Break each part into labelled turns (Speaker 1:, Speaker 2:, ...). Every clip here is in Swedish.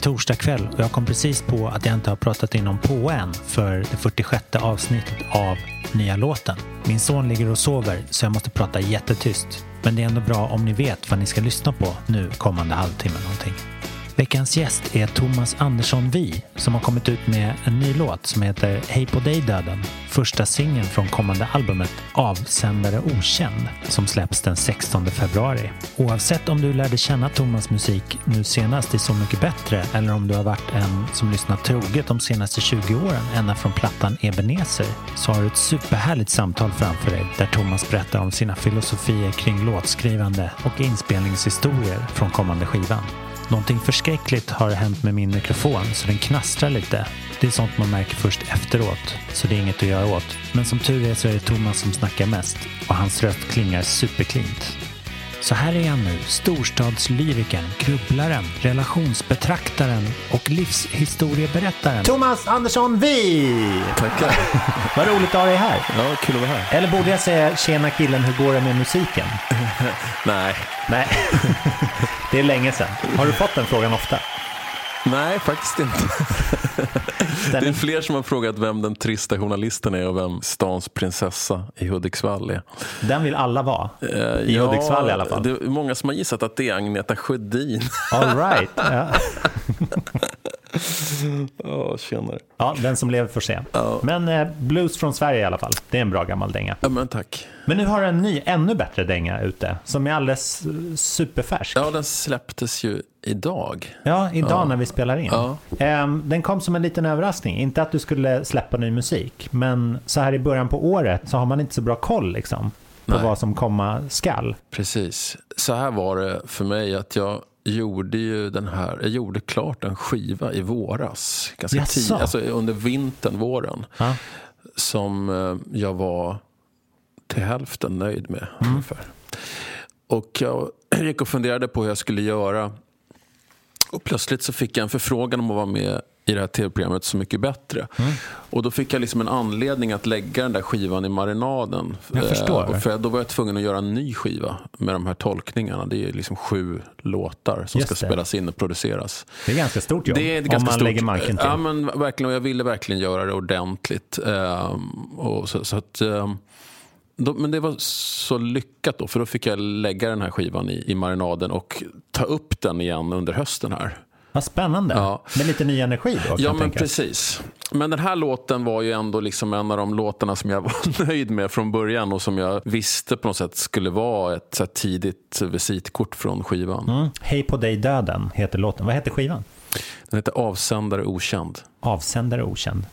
Speaker 1: torsdag kväll och jag kom precis på att jag inte har pratat in om på än för det 46 avsnittet av nya låten. Min son ligger och sover så jag måste prata jättetyst. Men det är ändå bra om ni vet vad ni ska lyssna på nu kommande halvtimme någonting. Veckans gäst är Thomas Andersson Vi som har kommit ut med en ny låt som heter Hej på dig döden. Första singeln från kommande albumet Avsändare okänd som släpps den 16 februari. Oavsett om du lärde känna Thomas musik nu senast i Så mycket bättre eller om du har varit en som lyssnat troget de senaste 20 åren ända från plattan Ebenezer så har du ett superhärligt samtal framför dig där Thomas berättar om sina filosofier kring låtskrivande och inspelningshistorier från kommande skivan. Någonting förskräckligt har hänt med min mikrofon så den knastrar lite. Det är sånt man märker först efteråt, så det är inget att göra åt. Men som tur är så är det Thomas som snackar mest och hans röst klingar superklint. Så här är han nu, storstadslyrikern, grubblaren, relationsbetraktaren och livshistorieberättaren. Thomas Andersson Vi!
Speaker 2: Tackar.
Speaker 1: Vad roligt att ha dig här.
Speaker 2: Ja, kul att vara här.
Speaker 1: Eller borde jag säga tjena killen, hur går det med musiken?
Speaker 2: Nej.
Speaker 1: Nej, det är länge sedan. Har du fått den frågan ofta?
Speaker 2: Nej, faktiskt inte. Det är fler som har frågat vem den trista journalisten är och vem stans prinsessa i Hudiksvall är.
Speaker 1: Den vill alla vara.
Speaker 2: Eh,
Speaker 1: I Hudiksvall i alla fall.
Speaker 2: Det är många som har gissat att det är Agneta Sjödin.
Speaker 1: All right. Ja.
Speaker 2: Ja, tjenare.
Speaker 1: ja, den som lever får se. Men eh, blues från Sverige i alla fall. Det är en bra gammal dänga.
Speaker 2: Ja, men tack.
Speaker 1: Men nu har du en ny, ännu bättre dänga ute. Som är alldeles superfärsk.
Speaker 2: Ja, den släpptes ju idag.
Speaker 1: Ja, idag
Speaker 2: Ja.
Speaker 1: när vi spelar in.
Speaker 2: Ja.
Speaker 1: Ehm, den kom som en liten överraskning. Inte att du skulle släppa ny musik, men så här i början på året så har man inte så bra koll liksom, på
Speaker 2: Nej.
Speaker 1: vad som komma skall.
Speaker 2: Precis. Så här var det för mig att jag gjorde ju den här, jag gjorde klart en skiva i våras. Ganska tidigt, alltså under vintern, våren.
Speaker 1: Ja.
Speaker 2: Som eh, jag var till hälften nöjd med
Speaker 1: Mm.
Speaker 2: ungefär. Och jag gick och funderade på hur jag skulle göra. Och plötsligt så fick jag en förfrågan om att vara med i det här tv-programmet Så mycket bättre.
Speaker 1: Mm.
Speaker 2: Och då fick jag liksom en anledning att lägga den där skivan i marinaden.
Speaker 1: Jag
Speaker 2: Eh,
Speaker 1: förstår.
Speaker 2: och för då var jag tvungen att göra en ny skiva med de här tolkningarna. Det är liksom sju låtar som
Speaker 1: Just
Speaker 2: ska
Speaker 1: det.
Speaker 2: spelas in och produceras.
Speaker 1: Det är ganska stort jobb.
Speaker 2: Det är
Speaker 1: om
Speaker 2: ganska
Speaker 1: man
Speaker 2: stort.
Speaker 1: lägger manken till.
Speaker 2: Ja, men verkligen. Och jag ville verkligen göra det ordentligt. Ehm, och så, så att, då, men det var så lyckat då, för då fick jag lägga den här skivan i, i marinaden och ta upp den igen under hösten här.
Speaker 1: Vad spännande.
Speaker 2: Ja.
Speaker 1: Med lite ny energi då,
Speaker 2: Ja, men
Speaker 1: tänka.
Speaker 2: precis. Men den här låten var ju ändå liksom en av de låtarna som jag var nöjd med från början och som jag visste på något sätt skulle vara ett tidigt visitkort från skivan.
Speaker 1: Mm. Hej på dig döden heter låten. Vad heter skivan?
Speaker 2: Den heter Avsändare okänd.
Speaker 1: Avsändare okänd.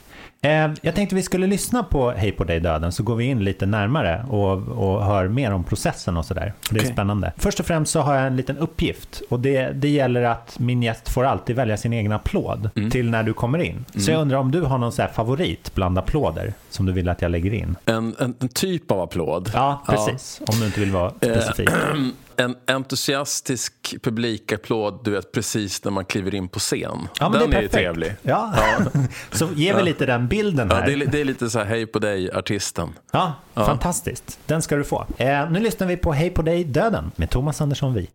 Speaker 1: Eh, jag tänkte vi skulle lyssna på Hej på dig döden så går vi in lite närmare och, och hör mer om processen och sådär. Det är
Speaker 3: Okej.
Speaker 1: spännande. Först och främst så har jag en liten uppgift och det, det gäller att min gäst får alltid välja sin egen applåd till när du kommer in. Så jag undrar om du har någon så favorit bland applåder som du vill att jag lägger in?
Speaker 3: En, en, en typ av applåd.
Speaker 1: Ja, precis. Om du inte vill vara
Speaker 3: Eh,
Speaker 1: specifik.
Speaker 3: En entusiastisk publikapplåd, du vet precis när man kliver in på scen.
Speaker 1: Ja, men
Speaker 3: den
Speaker 1: det
Speaker 3: är,
Speaker 1: är
Speaker 3: ju trevlig.
Speaker 1: Ja. så ge mig lite den bilden
Speaker 3: Ja,
Speaker 1: här.
Speaker 3: det, är, det är lite så här, hej på dig, artisten.
Speaker 1: Ja, fantastiskt. Den ska du få. Eh, nu lyssnar vi på Hej på dig döden med Thomas Andersson Vi.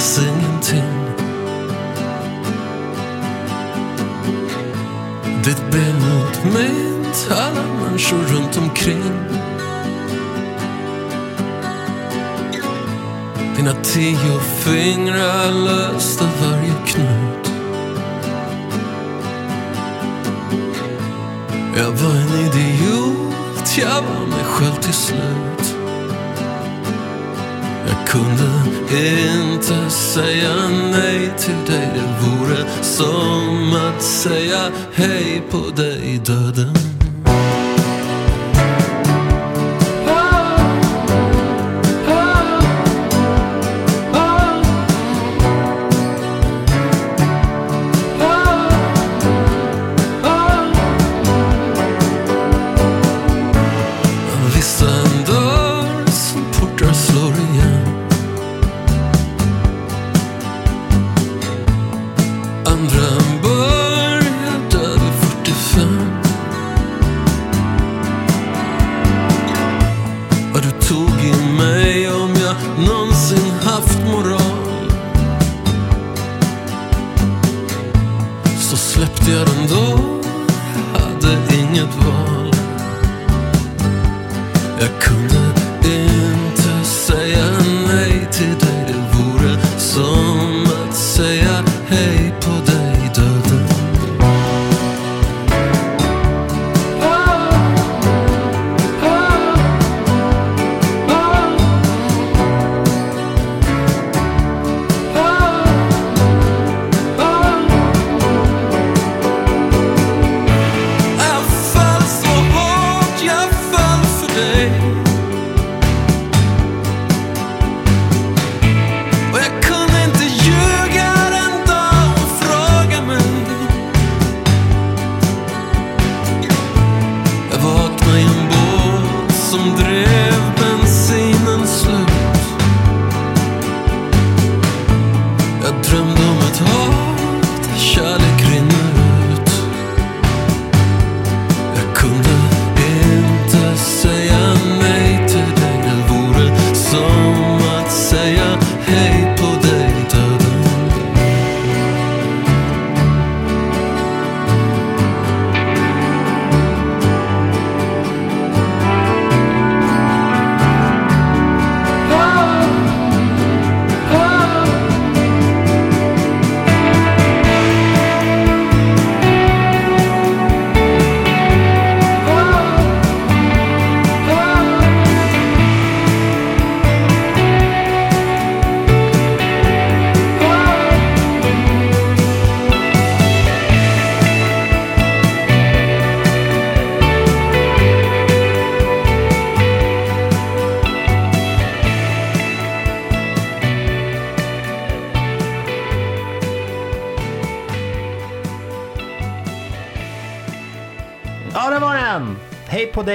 Speaker 2: Behövdes ingenting. Ditt ben mot mitt, alla människor runt omkring. Dina tio fingrar löste varje knut. Jag var en idiot, jag var mig själv till slut. Kunde inte säga nej till dig. Det vore som att säga hej på dig döden.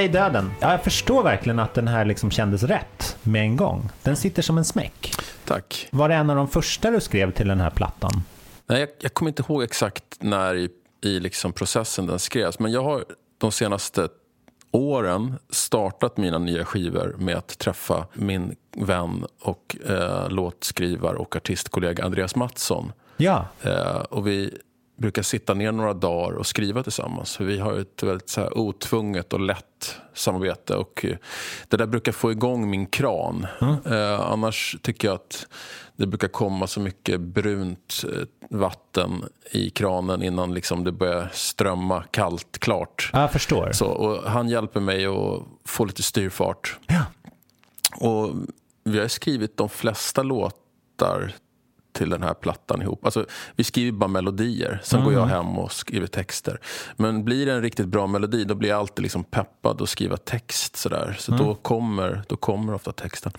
Speaker 2: Dig döden.
Speaker 1: Ja, jag förstår verkligen att den här liksom kändes rätt med en gång. Den sitter som en smäck.
Speaker 3: Tack.
Speaker 1: Var det en av de första du skrev till den här plattan?
Speaker 3: Nej, jag, jag kommer inte ihåg exakt när i, i liksom processen den skrevs, men jag har de senaste åren startat mina nya skivor med att träffa min vän och eh, låtskrivare och artistkollega Andreas Mattsson.
Speaker 1: Ja,
Speaker 3: Eh, och vi brukar sitta ner några dagar och skriva tillsammans. För vi har ett väldigt så här otvunget och lätt
Speaker 2: samarbete och eh, det där brukar få igång min kran. Eh, annars tycker jag att det brukar komma så mycket brunt eh, vatten i kranen innan liksom det börjar strömma kallt, klart.
Speaker 1: Ja, Jag förstår.
Speaker 2: Så, och han hjälper mig att få lite styrfart. Och vi har skrivit de flesta låtar till den här plattan ihop. Alltså, vi skriver bara melodier, sen går jag hem och skriver texter. Men blir det en riktigt bra melodi då blir jag alltid liksom peppad att skriva text. Sådär. Så då, kommer, då kommer ofta texten.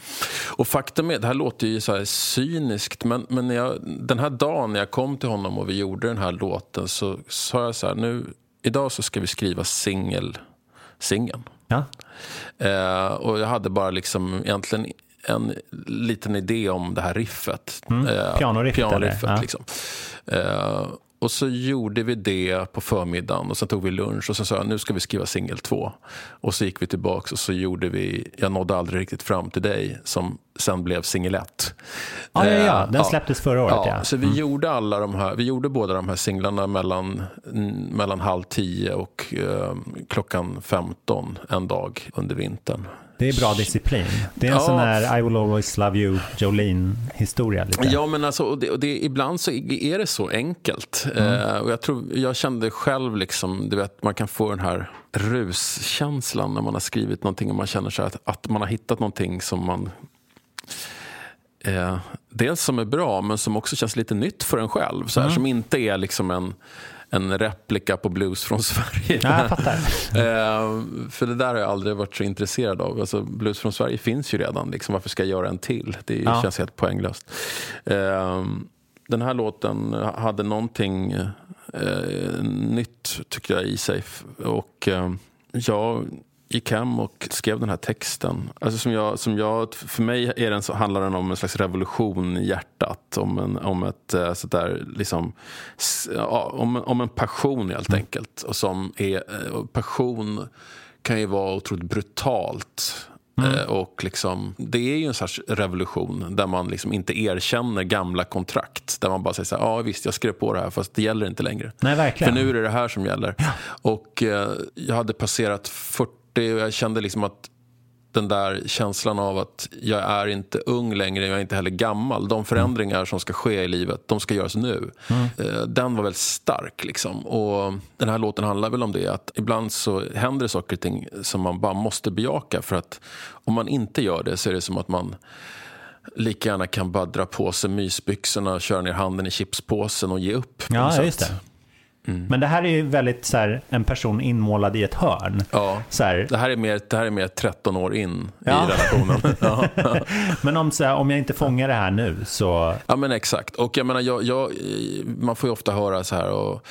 Speaker 2: Och faktum är, det här låter ju så här cyniskt, men, men när jag, den här dagen när jag kom till honom och vi gjorde den här låten så sa jag så här, nu, idag så ska vi skriva singel, singeln.
Speaker 1: Ja.
Speaker 2: Eh, och jag hade bara liksom egentligen en liten idé om det här riffet. Eh,
Speaker 1: Pianoriffet,
Speaker 2: pianoriffet
Speaker 1: eller?
Speaker 2: Liksom. eh, och så gjorde vi det på förmiddagen och sen tog vi lunch och sen sa jag nu ska vi skriva singel två. Och så gick vi tillbaka och så gjorde vi Jag nådde aldrig riktigt fram till dig som sen blev singel ett.
Speaker 1: Ja, ja, ja.
Speaker 2: Eh,
Speaker 1: Den släpptes förra året, ja. Mm.
Speaker 2: Så vi gjorde alla de här, vi gjorde båda de här singlarna mellan, mm, mellan halv tio och eh, klockan 15 en dag under vintern.
Speaker 1: Det är bra disciplin. Det är en
Speaker 2: Ja.
Speaker 1: sån här I will always love you Jolene-historia. Lite.
Speaker 2: Ja, men alltså, och det, och det, ibland så är det så enkelt. Eh, och jag, tror, jag kände själv, liksom, du vet, man kan få den här ruskänslan när man har skrivit någonting och man känner så att, att man har hittat någonting som man eh, dels som är bra men som också känns lite nytt för en själv. Så här, Som inte är liksom en, en replika på blues från Sverige.
Speaker 1: Ja, jag fattar.
Speaker 2: Eh, för det där har jag aldrig varit så intresserad av. Alltså, blues från Sverige finns ju redan. Liksom, varför ska jag göra en till? Det
Speaker 1: Ja.
Speaker 2: känns helt poänglöst. Eh, den här låten hade någonting eh, nytt tycker jag i sig. Och eh, jag gick hem och skrev den här texten. Alltså som jag, som jag, för mig är den så, handlar den om en slags revolution i hjärtat. Om en, om ett, eh, sådär, liksom, s- ja, om, en- om en passion helt enkelt. Och som är, eh, passion kan ju vara otroligt brutalt. Eh, Och liksom, det är ju en sorts revolution där man liksom inte erkänner gamla kontrakt. Där man bara säger så här, ja visst jag skrev på det här fast det gäller inte längre.
Speaker 1: Nej, verkligen.
Speaker 2: För nu är det det här som gäller. Och eh, jag hade passerat 40 och jag kände liksom att den där känslan av att jag är inte ung längre, jag är inte heller gammal. De förändringar som ska ske i livet, de ska göras nu. Eh, Den var väldigt stark. Liksom. Och den här låten handlar väl om det, att ibland så händer det saker och ting som man bara måste bejaka. För att om man inte gör det så är det som att man lika gärna kan bara dra på sig mysbyxorna, köra ner handen i chipspåsen och ge upp.
Speaker 1: Ja, just det. Men det här är ju väldigt så här, en person inmålad i ett hörn.
Speaker 2: Ja.
Speaker 1: Så här,
Speaker 2: Det här är mer, det här är mer 13 år in
Speaker 1: Ja.
Speaker 2: i relationen. Ja.
Speaker 1: men om, så här, om jag inte fångar det här nu så...
Speaker 2: ja men exakt. Och jag menar, jag, jag, man får ju ofta höra så här och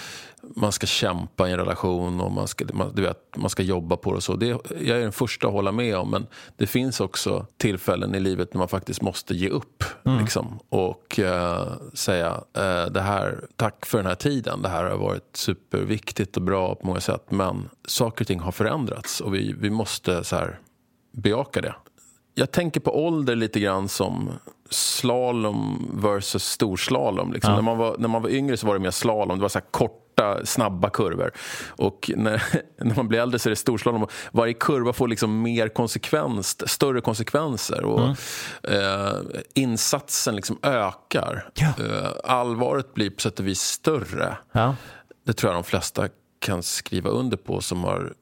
Speaker 2: man ska kämpa i en relation och man ska, man, du vet, man ska jobba på det och så. Det, jag är den första att hålla med om men det finns också tillfällen i livet när man faktiskt måste ge upp. Liksom, och eh, säga eh, det här, tack för den här tiden. Det här har varit superviktigt och bra på många sätt. Men saker och ting har förändrats och vi, vi måste så här, bejaka det. Jag tänker på ålder lite grann som slalom versus storslalom. Liksom. När, man var, när man var yngre så var det mer slalom. Det var så här korta, snabba kurvor. Och när, när man blir äldre så är det storslalom. Varje kurva får liksom mer konsekvens, större konsekvenser. Och, eh, insatsen liksom ökar.
Speaker 1: Ja.
Speaker 2: Eh, allvaret blir på sätt och vis större.
Speaker 1: Ja.
Speaker 2: Det tror jag de flesta kan skriva under på som har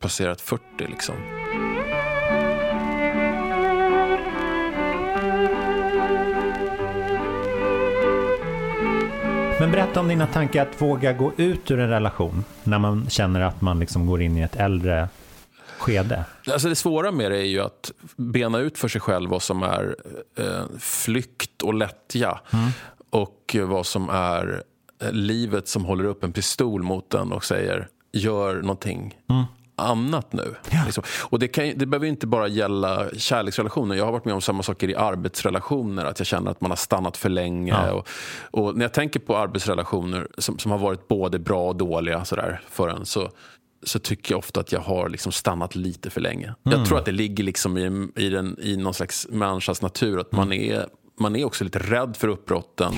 Speaker 2: passerat 40. Liksom.
Speaker 1: Men berätta om dina tankar att våga gå ut ur en relation när man känner att man liksom går in i ett äldre skede.
Speaker 2: Alltså det svåra med det är ju att bena ut för sig själv vad som är eh, flykt och lättja och vad som är eh, livet som håller upp en pistol mot den och säger gör någonting annat nu. Liksom. Och det, kan, det behöver inte bara gälla kärleksrelationer. Jag har varit med om samma saker i arbetsrelationer. Att jag känner att man har stannat för länge.
Speaker 1: Ja.
Speaker 2: Och, och när jag tänker på arbetsrelationer som, som har varit både bra och dåliga sådär, för en så så tycker jag ofta att jag har liksom stannat lite för länge. Jag tror att det ligger liksom i, i, den, i någon slags människas natur att man är man är också lite rädd för uppbrotten.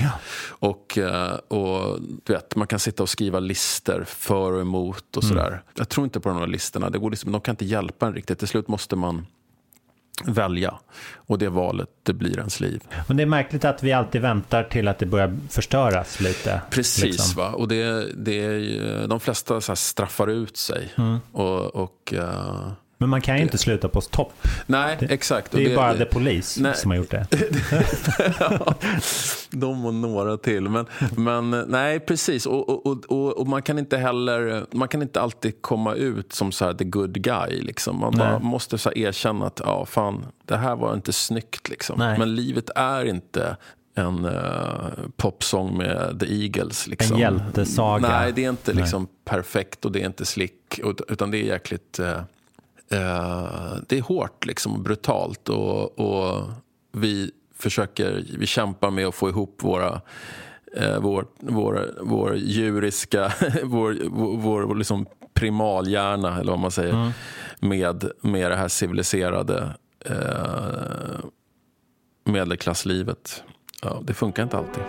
Speaker 2: Och, eh, och du vet, man kan sitta och skriva lister för och emot och
Speaker 1: Mm.
Speaker 2: sådär. Jag tror inte på de här listorna. Det går liksom, de kan inte hjälpa en riktigt. Till slut måste man välja. Och det valet, det blir ens liv.
Speaker 1: Men det är märkligt att vi alltid väntar till att det börjar förstöras lite.
Speaker 2: Precis,
Speaker 1: liksom.
Speaker 2: va? och det, det är, ju- de flesta så straffar ut sig.
Speaker 1: Mm.
Speaker 2: Och, och, eh,
Speaker 1: Men man kan ju inte sluta på topp.
Speaker 2: nej, exakt.
Speaker 1: Det är ju bara The Police
Speaker 2: Nej.
Speaker 1: som har gjort det.
Speaker 2: De och några till. Men, men nej, precis. Och, och, och- och, man kan inte heller, man kan inte alltid komma ut som så här the good guy. Liksom. Man
Speaker 1: Nej.
Speaker 2: måste så erkänna att ja, fan, det här var inte snyggt. Liksom.
Speaker 1: Nej.
Speaker 2: Men livet är inte en uh, popsång med The Eagles. Liksom.
Speaker 1: En hjältesaga.
Speaker 2: Nej, det är inte liksom perfekt och det är inte slick. ut- Utan det är jäkligt... eh, det är hårt liksom, och brutalt. Och, och vi försöker, vi kämpar med att få ihop våra eh, vår, vår, vår djuriska, vår, vår, vår liksom primalhjärna, eller vad man säger, med, med det här civiliserade eh, medelklasslivet. Ja, det funkar inte alltid.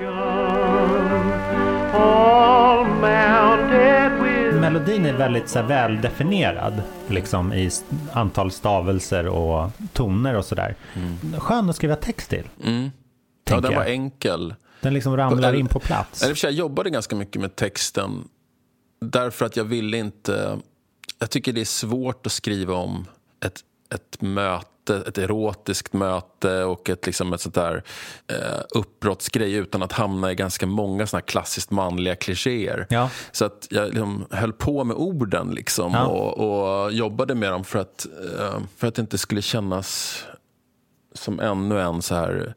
Speaker 1: Melodin är väldigt så här, väldefinierad liksom, i antal stavelser och toner och sådär. Skön att skriva text till.
Speaker 2: Mm. Ja, den var
Speaker 1: jag.
Speaker 2: enkel.
Speaker 1: Den liksom ramlar in på plats.
Speaker 2: Jag jobbade ganska mycket med texten därför att jag ville inte... Jag tycker det är svårt att skriva om ett, ett möte, ett erotiskt möte och ett, liksom ett sånt där eh, uppbrottsgrej utan att hamna i ganska många såna klassiskt manliga klichéer.
Speaker 1: Ja.
Speaker 2: Så att jag liksom höll på med orden liksom
Speaker 1: Ja.
Speaker 2: och, och jobbade med dem för att, eh, för att det inte skulle kännas som ännu en så här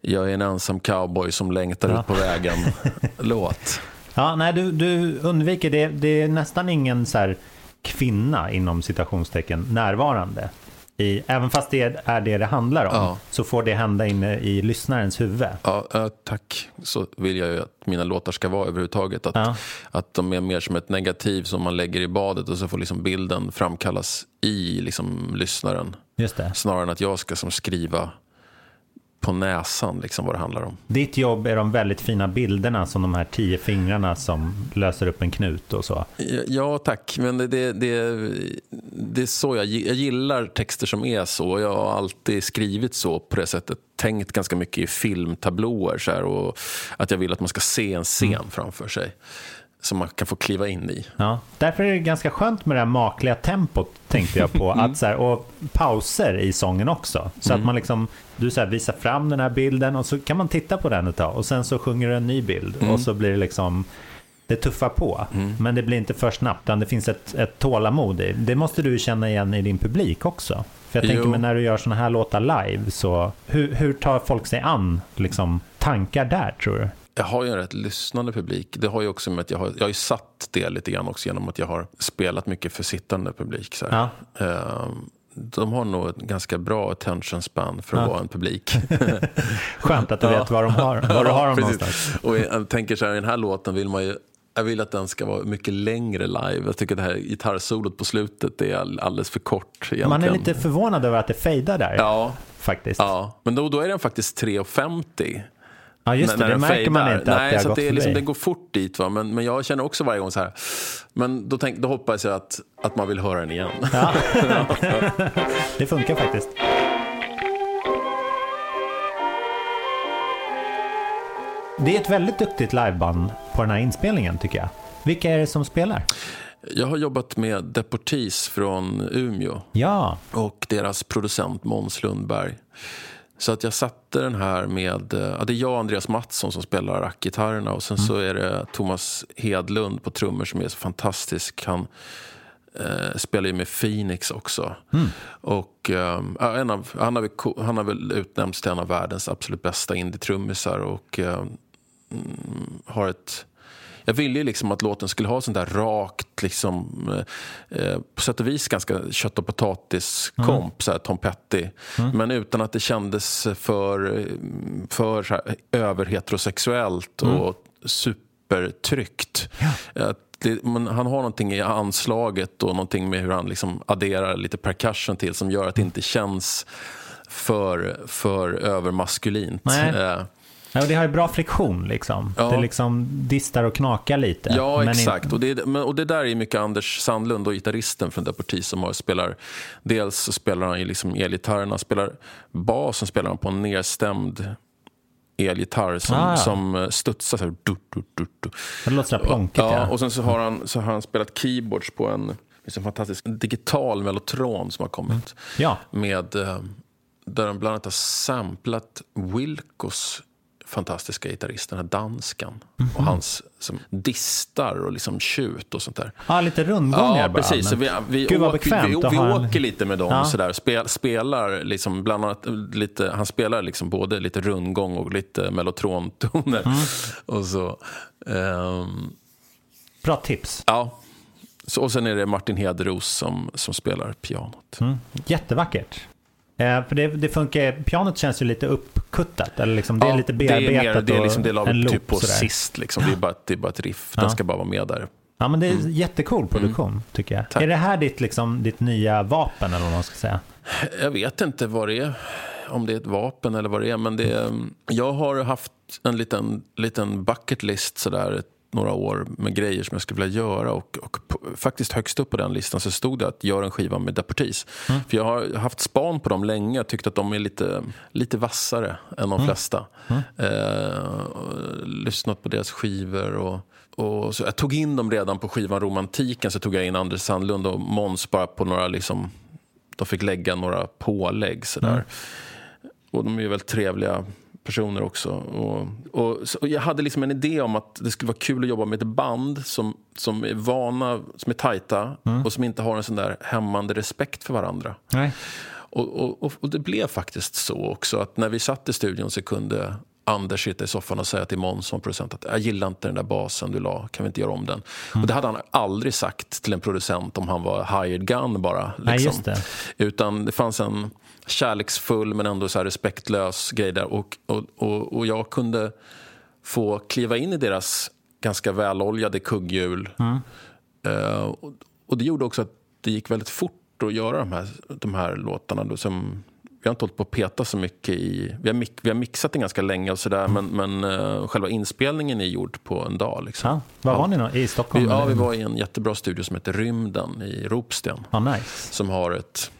Speaker 2: jag är en ensam cowboy som längtar
Speaker 1: Ja.
Speaker 2: ut på vägen-låt.
Speaker 1: Ja, nej, du, du undviker det. Det är nästan ingen så här kvinna inom citationstecken närvarande. I, även fast det är det det handlar om
Speaker 2: Ja.
Speaker 1: så får det hända inne i lyssnarens huvud.
Speaker 2: Ja, tack. Så vill jag ju att mina låtar ska vara överhuvudtaget. Att,
Speaker 1: Ja.
Speaker 2: att de är mer som ett negativ som man lägger i badet och så får liksom bilden framkallas i liksom lyssnaren.
Speaker 1: Just det.
Speaker 2: Snarare än att jag ska som skriva på näsan liksom vad det handlar om.
Speaker 1: Ditt jobb är de väldigt fina bilderna som de här tio fingrarna som löser upp en knut och så.
Speaker 2: Ja, tack. Men det, det, det, det är så jag, jag gillar texter som är så. Jag har alltid skrivit så på det sättet. Tänkt ganska mycket i filmtablåer så här, och att jag vill att man ska se en scen framför sig som man kan få kliva in i.
Speaker 1: Ja, därför är det ganska skönt med det här makliga tempot tänkte jag på. Att så här, och pauser i sången också. Så att man liksom, du så här, visar fram den här bilden och så kan man titta på den ett tag. Och sen så sjunger du en ny bild. Och så blir det liksom, det tuffar på. Men det blir inte för snabbt, utan det finns ett, ett tålamod i. Det måste du känna igen i din publik också. För jag tänker
Speaker 2: Jo.
Speaker 1: mig när du gör sådana här låtar live, så hur, hur tar folk sig an liksom, tankar där tror du?
Speaker 2: Jag har ju en rätt lyssnande publik. Det har ju också med att jag har, jag har ju satt det lite grann också genom att jag har spelat mycket för sittande publik. Så här. Ehm, de har nog ett ganska bra attention span för att vara en publik.
Speaker 1: Skönt att du vet var, de har, var du har dem någonstans.
Speaker 2: Och jag tänker så här, i den här låten vill man ju jag vill att den ska vara mycket längre live. Jag tycker det här gitarrsolot på slutet är all- alldeles för kort. Egentligen.
Speaker 1: Man är lite förvånad över att det fejdar där.
Speaker 2: Ja,
Speaker 1: Faktiskt.
Speaker 2: ja. men då, då är den faktiskt 3.50.
Speaker 1: Ja, just det.
Speaker 2: när
Speaker 1: det märker man inte att
Speaker 2: Nej,
Speaker 1: det har
Speaker 2: så
Speaker 1: gått
Speaker 2: det, är liksom, det går fort dit. Va? Men, men jag känner också varje gång så här. Men då, tänk, då hoppas jag att, att man vill höra den igen.
Speaker 1: Ja. det funkar faktiskt. Det är ett väldigt duktigt liveband på den här inspelningen tycker jag. Vilka är det som spelar?
Speaker 2: Jag har jobbat med Deportees från Umeå
Speaker 1: Ja,
Speaker 2: och deras producent Måns Lundberg. Så att jag satte den här med, eh, ja, det är jag och Andreas Mattsson som spelar rackgitarrerna och sen så är det Thomas Hedlund på trummor som är så fantastisk. Han eh, spelar ju med Phoenix också. Och, eh, en av, han, har väl, han har väl utnämnts till en av världens absolut bästa indie-trummisar och eh, mm, har ett jag ville ju liksom att låten skulle ha sånt där rakt, liksom, eh, eh, på sätt och vis ganska kött och potatis-komp, så här Tom Petty. Men utan att det kändes för, eh, för så här, överheterosexuellt och supertryckt. Att det, men han har någonting i anslaget och någonting med hur han liksom adderar lite percussion till som gör att det inte känns för, för övermaskulint.
Speaker 1: Nej. Ja, det har ju bra friktion liksom.
Speaker 2: Ja.
Speaker 1: Det liksom distar och knakar lite.
Speaker 2: Ja,
Speaker 1: Men
Speaker 2: exakt.
Speaker 1: In...
Speaker 2: Och, det, och det där är mycket Anders Sandlund och gitarristen från Deportee som har, spelar... Dels spelar han ju liksom elgitarrerna, spelar basen spelar han på en nedstämd elgitarr som,
Speaker 1: Ah,
Speaker 2: som eh, studsar så här. Du, du, du, du.
Speaker 1: Det låter så plonkigt.
Speaker 2: Ja,
Speaker 1: Ja,
Speaker 2: och sen så har han, så har han spelat keyboards på en, en fantastisk digital mellotron som har kommit.
Speaker 1: ja.
Speaker 2: Med, eh, där han bland annat har samplat Wilcos fantastiska gitarrist, den här danskan.
Speaker 1: Mhm.
Speaker 2: Och hans som, distar och liksom tjut och sånt där.
Speaker 1: ja lite rundgångar
Speaker 2: Ja,
Speaker 1: bara.
Speaker 2: precis. Så vi, vi,
Speaker 1: Gud
Speaker 2: åker, vi, vi, vi
Speaker 1: ha en-
Speaker 2: åker lite med dem.
Speaker 1: Ja.
Speaker 2: Sådär. Spel, spelar liksom bland annat lite, han spelar liksom både lite rundgång och lite mellotrontoner.
Speaker 1: Mm.
Speaker 2: Och så, ehm,
Speaker 1: Bra tips.
Speaker 2: ja. Så, och sen är det Martin Hederos som, som spelar pianot.
Speaker 1: Mm. Jättevackert. Eh, för det, det funkar, pianot känns ju lite uppkuttat. Eller liksom, det är
Speaker 2: Ja,
Speaker 1: lite
Speaker 2: det är,
Speaker 1: bearbetat.
Speaker 2: mer, det är liksom det la
Speaker 1: en loop
Speaker 2: typ på
Speaker 1: sådär.
Speaker 2: sist. Liksom. Det, är bara, det är bara ett riff. Den
Speaker 1: Ja.
Speaker 2: ska bara vara med där.
Speaker 1: Ja, men det är jättecool produktion tycker jag.
Speaker 2: Mm. Tack.
Speaker 1: Är det här ditt, liksom, ditt nya vapen eller vad man ska säga?
Speaker 2: Jag vet inte vad det är. Om det är ett vapen eller vad det är. Men det är, jag har haft en liten, liten bucket list sådär några år med grejer som jag skulle vilja göra. Och, och faktiskt högst upp på den listan så stod det att göra en skiva med Deportees. För jag har haft span på dem länge. Jag tyckte att de är lite, lite vassare än de flesta. Eh, och lyssnat på deras skivor. och och så jag tog in dem redan på skivan Romantiken. Så tog jag in Anders Sandlund och Måns bara på några liksom, de fick lägga några pålägg sådär. Och de är ju väldigt trevliga personer också. Och, och, och jag hade liksom en idé om att det skulle vara kul att jobba med ett band som, som är vana, som är tajta och som inte har en sån där hämmande respekt för varandra.
Speaker 1: Nej.
Speaker 2: Och, och, och, det blev faktiskt så också att när vi satt i studion så kunde Anders sitta i soffan och säga till Måns som producent att jag gillar inte den där basen du la, kan vi inte göra om den? Och det hade han aldrig sagt till en producent om han var hired gun bara. Liksom.
Speaker 1: Nej, just det.
Speaker 2: Utan det fanns en kärleksfull men ändå så här respektlös grej där. Och, och, och, och jag kunde få kliva in i deras ganska väloljade kugghjul. Eh, och, och det gjorde också att det gick väldigt fort att göra de här, de här låtarna. Då, som, vi har inte hållit på att peta så mycket i... Vi har, vi har mixat det ganska länge och sådär men, men eh, själva inspelningen är gjord på en dag. Liksom.
Speaker 1: Ja. Var var ni då? I Stockholm?
Speaker 2: Vi, ja, vi var i en jättebra studio som heter Rymden i Ropsten
Speaker 1: Ja, nice.
Speaker 2: som har ett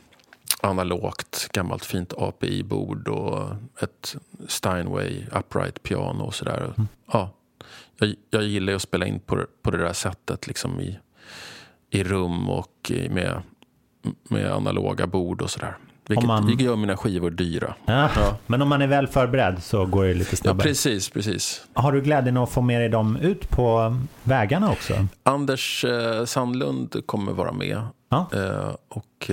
Speaker 2: analogt gammalt fint API-bord och ett Steinway upright piano och sådär. Ja, jag, jag gillar att spela in på, på det där sättet liksom i, i rum och i, med, med analoga bord och sådär. Vilket,
Speaker 1: man-
Speaker 2: gör mina skivor dyra.
Speaker 1: Ja.
Speaker 2: Ja.
Speaker 1: Men om man är väl förberedd så går det lite
Speaker 2: Ja,
Speaker 1: snabbare.
Speaker 2: precis, precis.
Speaker 1: Har du glädjen att få med dig dem ut på vägarna också?
Speaker 2: Anders eh, Sandlund kommer vara med.
Speaker 1: Ja.
Speaker 2: Eh, och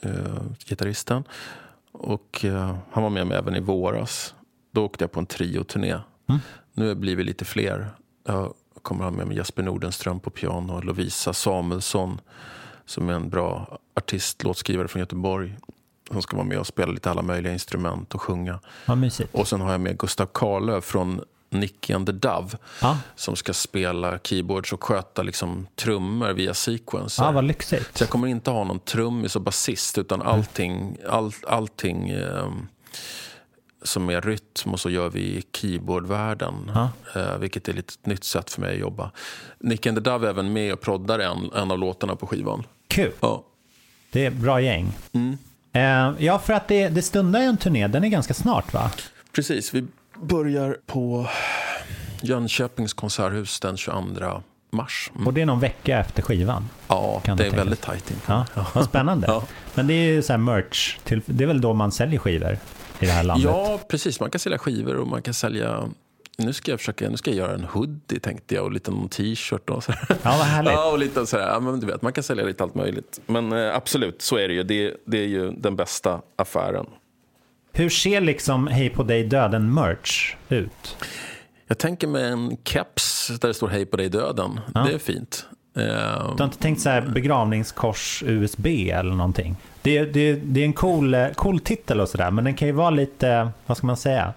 Speaker 2: eh, gitarristen. Och eh, han var med mig även i våras. Då åkte jag på en trio-turné. Nu blir vi lite fler. Jag kommer ha med mig Jesper Nordenström på piano. Lovisa Samuelsson som är en bra artist, låtskrivare från Göteborg. Som ska vara med och spela lite alla möjliga instrument och sjunga.
Speaker 1: Mysigt.
Speaker 2: Och sen har jag med Gustav Karlöf från Nicky and the Dove.
Speaker 1: Ja.
Speaker 2: Som ska spela keyboards och sköta liksom, trummor via sequencer.
Speaker 1: Ja, vad lyxigt.
Speaker 2: Så jag kommer inte ha någon trummis och basist utan allting, all, allting eh, som är rytm och så gör vi i keyboardvärlden.
Speaker 1: Ja.
Speaker 2: Eh, vilket är lite ett nytt sätt för mig att jobba. Nick and the Dove är även med och proddar en, en av låtarna på skivan.
Speaker 1: Kul.
Speaker 2: Ja.
Speaker 1: Det är bra gäng.
Speaker 2: Mm.
Speaker 1: Eh, ja, för att det, det stundar ju en turné. Den är ganska snart, va?
Speaker 2: Precis, vi börjar på Jönköpings konserthus den 22 mars. Mm.
Speaker 1: Och det är någon vecka efter skivan.
Speaker 2: Ja,
Speaker 1: Kan
Speaker 2: det är väldigt tajt in.
Speaker 1: Ja, vad spännande.
Speaker 2: Ja.
Speaker 1: Men det är ju så här merch. Till, det är väl då man säljer skivor i det här landet?
Speaker 2: Ja, precis. Man kan sälja skivor och man kan sälja... Nu ska jag försöka, nu ska jag göra en hoodie tänkte jag och lite någon t-shirt och så.
Speaker 1: Ja, vad härligt.
Speaker 2: Ja, och lite så här, ja, men du vet, man kan sälja lite allt möjligt. Men eh, absolut, så är det ju. Det, det är ju den bästa affären.
Speaker 1: Hur ser liksom Hej på dig döden merch ut?
Speaker 2: Jag tänker med en keps där det står Hej på dig döden. Det är fint. Eh,
Speaker 1: Du har inte tänkt så här begravningskors USB eller någonting? Det är, det det är en cool, eh, cool titel och sådär, men den kan ju vara lite, vad ska man säga?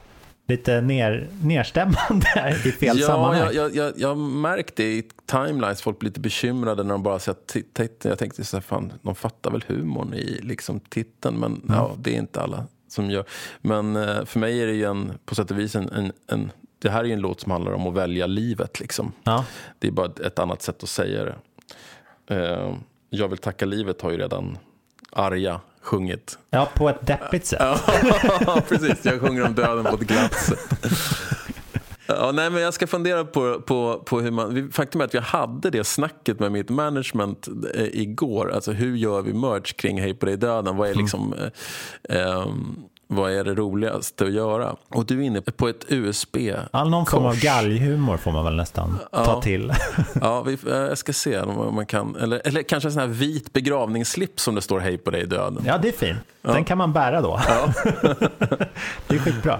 Speaker 1: lite ner, nerstämmande i fel
Speaker 2: ja,
Speaker 1: sammanhang.
Speaker 2: Jag, jag, jag, jag märkte i timelines, folk blir lite bekymrade när de bara ser titeln. Jag tänkte så här, fan, de fattar väl humorn i liksom, titeln, men
Speaker 1: Mm.
Speaker 2: ja, det är inte alla som gör. Men eh, för mig är det ju en, på sätt och vis en, en, en det här är ju en låt som handlar om att välja livet. Liksom.
Speaker 1: Ja.
Speaker 2: Det är bara ett- annat sätt att säga det. Eh, jag vill tacka livet har ju redan Arja sjungit.
Speaker 1: ja, på ett deppigt sätt.
Speaker 2: Ja, precis. Jag sjunger om döden på ett glatt sätt. Ja, nej, men jag ska fundera på, på, på hur man... Faktum är att jag hade det snacket med mitt management eh, igår. Alltså hur gör vi merch kring Hej på dig döden? Vad är liksom... Eh, ehm, vad är det roligaste att göra? Och du är inne på ett USB.
Speaker 1: Ja, någon form av galghumor får man väl nästan ta till.
Speaker 2: Ja, vi, eh, jag ska se om man kan... Eller, eller kanske en sån här vit begravningsslips som det står Hej på dig döden.
Speaker 1: Ja, det är fint. Den kan man bära då. det är skitbra.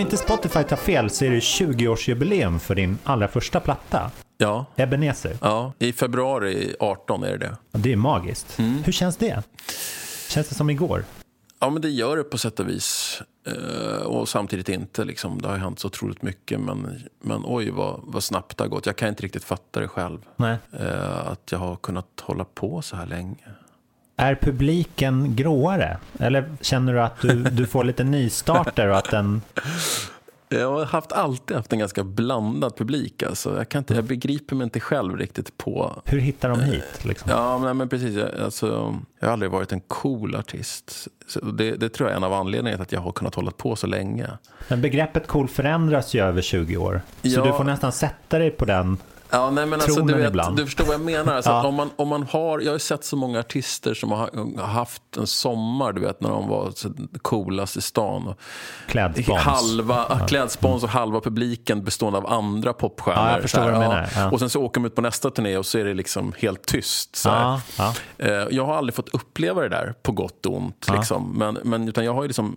Speaker 1: Om inte Spotify tar fel så är det 20-årsjubileum för din allra första platta,
Speaker 2: Ja,
Speaker 1: Ebenezer.
Speaker 2: ja, i februari 18 är det det.
Speaker 1: Det är magiskt. Hur känns det? Känns det som igår?
Speaker 2: Ja, men det gör det på sätt och vis. Eh, och samtidigt inte. Liksom. Det har hänt så otroligt mycket. Men, men oj, vad, vad snabbt det har gått. Jag kan inte riktigt fatta det själv.
Speaker 1: Nej.
Speaker 2: Eh, att jag har kunnat hålla på så här länge.
Speaker 1: Är publiken gråare? Eller känner du att du, du får lite nystarter och att den...
Speaker 2: Jag har haft, alltid haft en ganska blandad publik. Alltså. Jag, kan inte, jag begriper mig inte själv riktigt på...
Speaker 1: Hur hittar de hit? Liksom?
Speaker 2: Ja, men, men precis. Jag, alltså, jag har aldrig varit en cool artist. Det, det tror jag är en av anledningarna till att jag har kunnat hålla på så länge.
Speaker 1: Men begreppet cool förändras ju över 20 år. Så
Speaker 2: Ja.
Speaker 1: du får nästan sätta dig på den.
Speaker 2: Ja, nej, men alltså, du, vet, du förstår vad jag menar. Alltså,
Speaker 1: Ja.
Speaker 2: om man, om man har, jag har sett så många artister som har haft en sommar, du vet, när de var coolast i stan. Och
Speaker 1: Klädspons.
Speaker 2: halva, Klädspons och halva publiken bestående av andra popstjärnor.
Speaker 1: Ja, jag förstår
Speaker 2: här,
Speaker 1: vad du menar. Ja.
Speaker 2: Och sen så åker de ut på nästa turné och så är det liksom helt tyst. Så.
Speaker 1: Ja, ja.
Speaker 2: Eh, Jag har aldrig fått uppleva det där på gott och ont.
Speaker 1: Ja.
Speaker 2: Liksom. Men, men utan jag har liksom,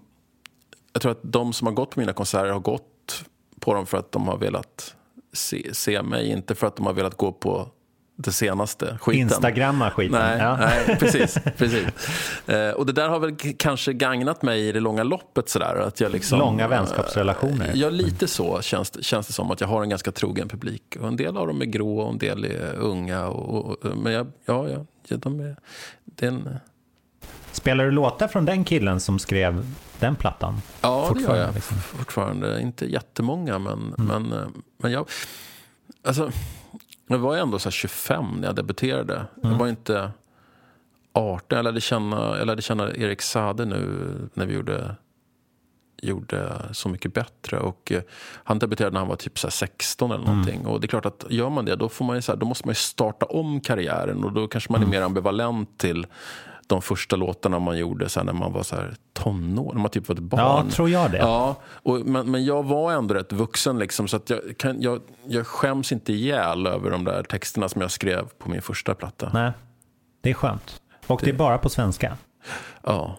Speaker 2: jag tror att de som har gått på mina konserter har gått på dem för att de har velat se, se mig, inte för att de har velat gå på det senaste skiten.
Speaker 1: Instagramma skiten.
Speaker 2: Nej,
Speaker 1: ja.
Speaker 2: nej precis. precis. Eh, och det där har väl kanske gagnat mig i det långa loppet. Sådär, att jag liksom,
Speaker 1: Långa vänskapsrelationer.
Speaker 2: Ja, lite så känns, känns det som. Att jag har en ganska trogen publik. Och en del av dem är grå och en del är unga. Och, och, men jag, ja, ja, ja, de är... Det är en,
Speaker 1: Spelar du låtar från den killen som skrev den plattan?
Speaker 2: Ja, det gör jag
Speaker 1: liksom.
Speaker 2: fortfarande. Inte jättemånga, men,
Speaker 1: Mm.
Speaker 2: men, eh, men jag... Alltså, jag var ändå så här 25 när jag debuterade.
Speaker 1: Mm.
Speaker 2: Jag var inte 18. Jag lärde känna, jag lärde känna Erik Sade nu när vi gjorde, gjorde Så mycket bättre. Och, eh, han debuterade när han var typ så här 16 eller någonting. Och det är klart att gör man det, då, får man ju så här, då måste man ju starta om karriären. Och då kanske man är mer ambivalent till de första låtarna man gjorde här, när man var så här, tonår, när man typ var ett barn.
Speaker 1: Ja, tror jag det.
Speaker 2: Ja, och, men, men jag var ändå rätt vuxen liksom, så att jag, kan, jag, jag skäms inte ihjäl över de där texterna som jag skrev på min första platta.
Speaker 1: Nej, det är skönt. Och det är bara på svenska.
Speaker 2: Ja.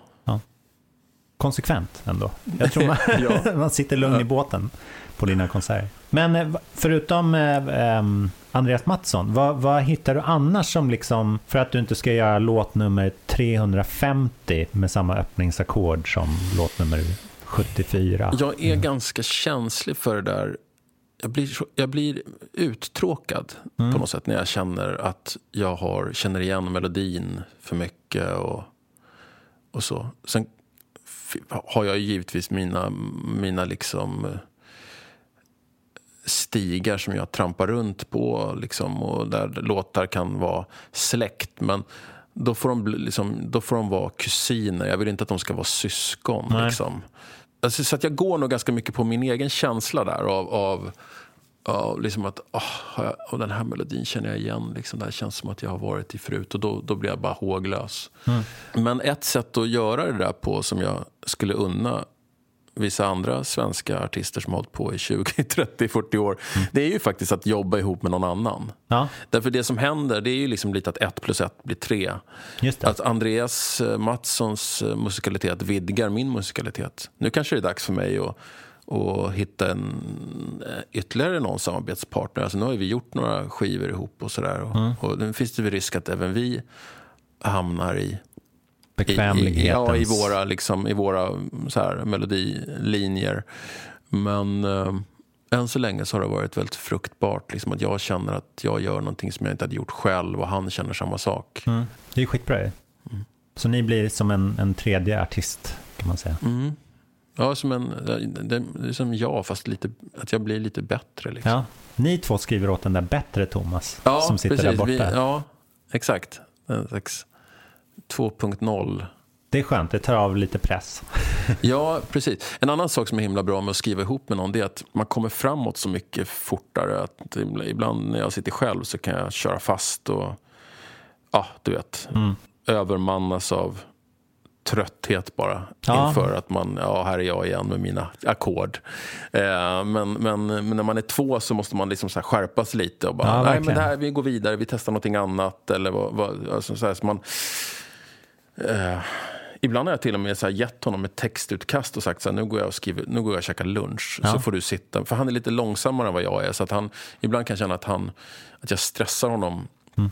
Speaker 1: Konsekvent ändå. Jag tror man,
Speaker 2: Ja.
Speaker 1: man sitter lugn i båten på dina konserter. Men eh, förutom eh, ehm, Andreas Mattsson, vad, vad hittar du annars som liksom, för att du inte ska göra låt nummer 350 med samma öppningsackord som låt nummer 74?
Speaker 2: Jag är ganska känslig för det där. Jag blir, jag blir uttråkad på något sätt när jag känner att jag har, känner igen melodin för mycket och, och så. Sen har jag givetvis mina, mina liksom eh, stigar som jag trampar runt på liksom, och där låtar kan vara släkt. Men då får, de liksom, då får de vara kusiner. Jag vill inte att de ska vara syskon. Liksom. Alltså, så att jag går nog ganska mycket på min egen känsla där av, av, av liksom att jag, och den här melodin känner jag igen. Liksom, det här känns som att jag har varit i förut och då, då blir jag bara håglös. Men ett sätt att göra det där på som jag skulle unna vissa andra svenska artister som har hållit på i 20, 30, 40 år. Det är ju faktiskt att jobba ihop med någon annan.
Speaker 1: Ja,
Speaker 2: Därför det som händer det är ju liksom lite att ett plus ett blir tre. Att Andreas eh, Mattssons eh, musikalitet vidgar min musikalitet. Nu kanske det är dags för mig att, att hitta en, eh, ytterligare någon samarbetspartner. Alltså nu har vi gjort några skivor ihop och sådär. Och, och nu finns det väl risk att även vi hamnar i
Speaker 1: Bekvämlighetens...
Speaker 2: ja, i våra, liksom, i våra mm, så här, melodilinjer. Men eh, än så länge så har det varit väldigt fruktbart. Liksom, att jag känner att jag gör någonting som jag inte hade gjort själv och han känner samma sak.
Speaker 1: Mm, det är skitbra ju. Så ni blir som en, en tredje artist, kan man säga.
Speaker 2: Mm. Ja, som en, det, det är som jag, fast lite, att jag blir lite bättre. Liksom.
Speaker 1: Ja. Ni två skriver åt den där bättre Thomas,
Speaker 2: Ja,
Speaker 1: som sitter
Speaker 2: precis.
Speaker 1: där borta.
Speaker 2: Vi, ja, exakt. En slags 2.0.
Speaker 1: Det är skönt, det tar av lite press.
Speaker 2: Ja, precis. En annan sak som är himla bra med att skriva ihop med någon det är att man kommer framåt så mycket fortare. Att ibland när jag sitter själv så kan jag köra fast och ja, du vet,
Speaker 1: Mm.
Speaker 2: övermannas av trötthet bara
Speaker 1: Ja.
Speaker 2: inför att man, ja här är jag igen med mina ackord. Eh, men, men, men när man är två så måste man liksom så här skärpa sig lite och bara,
Speaker 1: Ja,
Speaker 2: nej men det här, vi går vidare, vi testar någonting annat eller vad, vad, alltså så här, så man, eh, Ibland har jag till och med så här gett honom ett textutkast och sagt så här, nu går jag och, skriver, nu går jag och käkar lunch.
Speaker 1: Ja.
Speaker 2: Så får du sitta. För han är lite långsammare än vad jag är. Så att han ibland kan jag känna att, han, att jag stressar honom.
Speaker 1: Mm.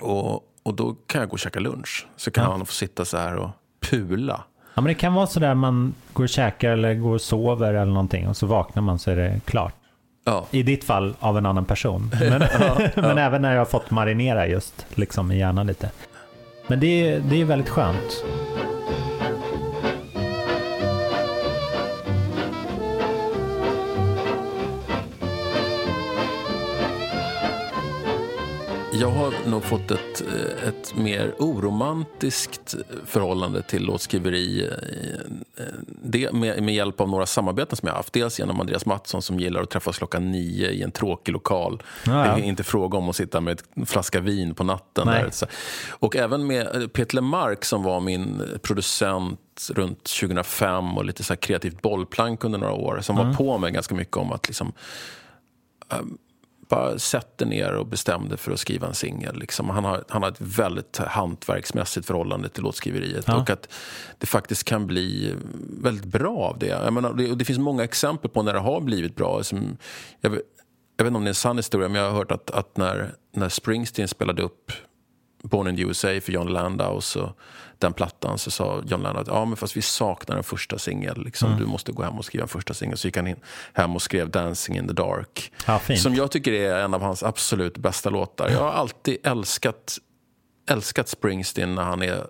Speaker 2: Och, och då kan jag gå och käka lunch. Så kan
Speaker 1: Ja.
Speaker 2: han få sitta så här och pula.
Speaker 1: Ja, men det kan vara så där man går och käkar eller går och sover eller någonting och så vaknar man så är det klart.
Speaker 2: Ja.
Speaker 1: I ditt fall av en annan person. Men, men även när jag har fått marinera just liksom i hjärnan lite. Men det är, det är väldigt skönt.
Speaker 2: Jag har nog fått ett, eh, ett mer oromantiskt förhållande till låtskriveri eh, det med, med hjälp av några samarbeten som jag haft. Dels genom Andreas Mattsson som gillar att träffas klockan nio i en tråkig lokal.
Speaker 1: Ja, ja.
Speaker 2: Det är inte fråga om att sitta med en flaska vin på natten.
Speaker 1: Nej.
Speaker 2: Där. Och även med eh, Peter Lemark som var min producent runt 2005 och lite så här kreativt bollplank under några år. Som
Speaker 1: Mm.
Speaker 2: var på mig ganska mycket om att liksom bara sätter ner och bestämde för att skriva en singel. Liksom. Han, har, han har ett väldigt hantverksmässigt förhållande till låtskriveriet.
Speaker 1: Ja.
Speaker 2: Och att det faktiskt kan bli väldigt bra av det. Jag menar, det, och det finns många exempel på när det har blivit bra. Som, jag, vet- jag vet inte om det är en sann historia, men jag har hört att, att när, när Springsteen spelade upp Born in the USA för John Landau så den plattan så sa John Landau att ja, men fast vi saknar en första singel. Liksom.
Speaker 1: Mm.
Speaker 2: Du måste gå hem och skriva en första singel. Så gick han in, hem och skrev Dancing in the dark.
Speaker 1: Ja.
Speaker 2: Som jag tycker är en av hans absolut bästa låtar. Jag har alltid älskat, älskat Springsteen när han är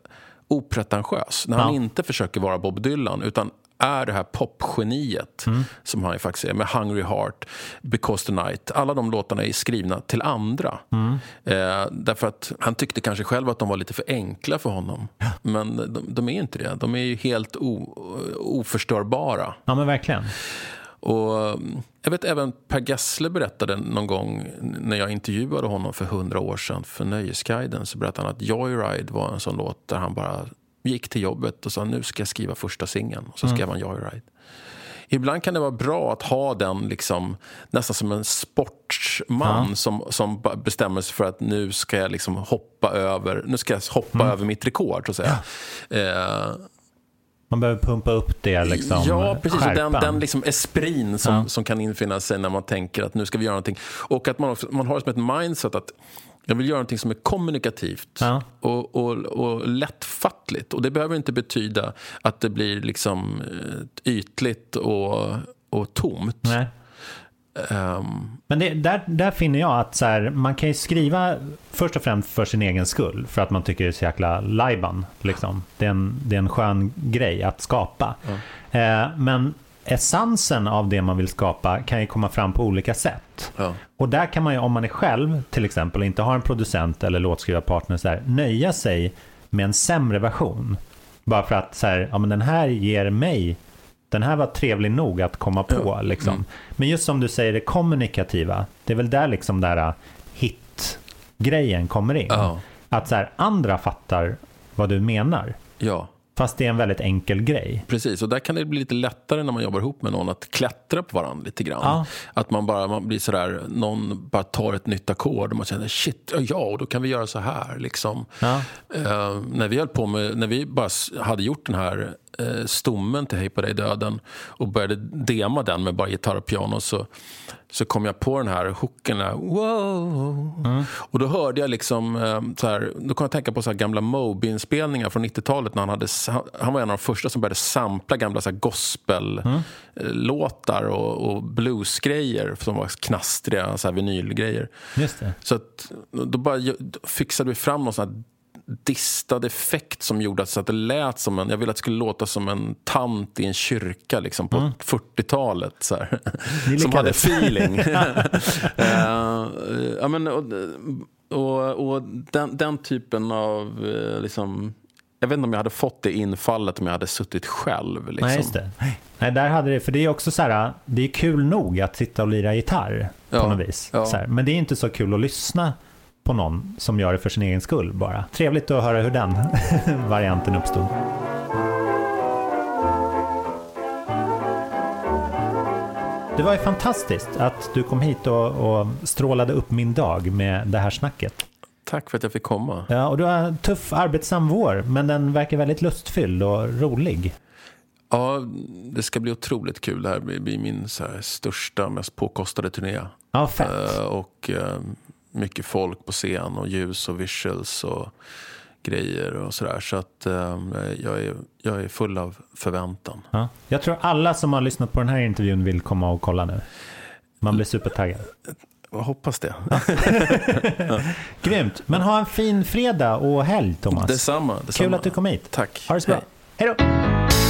Speaker 2: opretentiös. När han
Speaker 1: Ja.
Speaker 2: inte försöker vara Bob Dylan utan är det här popgeniet
Speaker 1: Mm.
Speaker 2: som han ju faktiskt är med Hungry Heart, Because the Night. Alla de låtarna är skrivna till andra.
Speaker 1: Mm.
Speaker 2: Eh, därför att han tyckte kanske själv att de var lite för enkla för honom. Men de, de är inte det. De är ju helt o, oförstörbara.
Speaker 1: Ja, men verkligen.
Speaker 2: Och mm, jag vet även Per Gessle berättade någon gång när jag intervjuade honom för hundra år sedan för Nöjesguiden så berättade han att Joyride var en sån låt där han bara gick till jobbet och sa nu ska jag skriva första singeln. Och så
Speaker 1: Mm.
Speaker 2: skrev han Joyride. Ibland kan det vara bra att ha den liksom, nästan som en sportsman som, som bestämmer sig för att nu ska jag liksom hoppa över nu ska jag hoppa
Speaker 1: Mm.
Speaker 2: över mitt rekord. Så att säga. Eh,
Speaker 1: Man behöver pumpa upp det liksom.
Speaker 2: Ja, precis. Och den,
Speaker 1: skärpan.
Speaker 2: den liksom esprin som,
Speaker 1: Ja.
Speaker 2: som kan infinna sig när man tänker att nu ska vi göra någonting. Och att man, också, man har som ett mindset att jag vill göra någonting som är kommunikativt
Speaker 1: Ja.
Speaker 2: och, och, och lättfattligt. Och det behöver inte betyda att det blir liksom eh, ytligt och, och tomt.
Speaker 1: Nej.
Speaker 2: Ehm,
Speaker 1: Men det, där, där finner jag att så här, man kan ju skriva först och främst för sin egen skull. För att man tycker det är så jäkla lajban. Liksom. Det, är en, det är en skön grej att skapa. Eh, men essensen av det man vill skapa kan ju komma fram på olika sätt.
Speaker 2: ja.
Speaker 1: Och där kan man ju, om man är själv till exempel, och inte har en producent eller låtskrivarpartner, så här, nöja sig med en sämre version. Bara för att så här, ja, men den här ger mig, den här var trevlig nog att komma på. Liksom. Men just som du säger, det kommunikativa, det är väl där liksom där äh, hit-grejen kommer in.
Speaker 2: Ja.
Speaker 1: Att så här, andra fattar vad du menar.
Speaker 2: ja.
Speaker 1: Fast det är en väldigt enkel grej.
Speaker 2: Precis, och där kan det bli lite lättare när man jobbar ihop med någon att klättra på varandra lite grann.
Speaker 1: Ja.
Speaker 2: Att man bara man blir sådär, någon bara tar ett nytt ackord och man känner shit, ja, och då kan vi göra så här. Liksom.
Speaker 1: Ja.
Speaker 2: Eh, när vi höll på med, när vi bara hade gjort den här eh, stommen till Hej på dig döden och började dema den med bara gitarr och piano så, så kom jag på den här hooken där, wow. Och då hörde jag liksom, eh, så här, då kom jag tänka på så här gamla Moby-inspelningar från 90-talet när han hade, han var en av de första som började sampla gamla så här gospel-låtar och, och bluesgrejer som var knastriga så här vinylgrejer.
Speaker 1: Just det.
Speaker 2: Så att, då bara fixade vi fram någon sån här distad effekt som gjorde att, så att det lät som en... Jag ville att det skulle låta som en tant i en kyrka liksom, på 40-talet. Så här. Som hade feeling. Eh, ja, men, och och, och den, den typen av... eh, Liksom, jag vet inte om jag hade fått det infallet om jag hade suttit själv. Liksom.
Speaker 1: Nej, just det. Nej, där hade det, för det är också så här, det är kul nog att sitta och lira gitarr på
Speaker 2: Ja,
Speaker 1: något vis.
Speaker 2: ja.
Speaker 1: Här, men det är inte så kul att lyssna på någon som gör det för sin egen skull bara. Trevligt att höra hur den varianten uppstod. Det var ju fantastiskt att du kom hit och, och strålade upp min dag med det här snacket.
Speaker 2: Tack för att jag fick komma.
Speaker 1: Ja, och du har en tuff arbetsam vår, men den verkar väldigt lustfylld och rolig.
Speaker 2: Ja, det ska bli otroligt kul. Det här blir min så här, största, mest påkostade turné.
Speaker 1: Ja, fett.
Speaker 2: Eh, och eh, mycket folk på scen och ljus och visuals och grejer och sådär. Så att eh, jag, är, jag är full av förväntan.
Speaker 1: Ja. Jag tror alla som har lyssnat på den här intervjun vill komma och kolla nu. Man blir supertaggad.
Speaker 2: Jag hoppas det.
Speaker 1: Grymt. Men ha en fin fredag och helg, Thomas.
Speaker 2: Detsamma. detsamma.
Speaker 1: Kul att du kom hit.
Speaker 2: Tack.
Speaker 1: Ha det så bra.
Speaker 2: Hej.
Speaker 1: Hej då.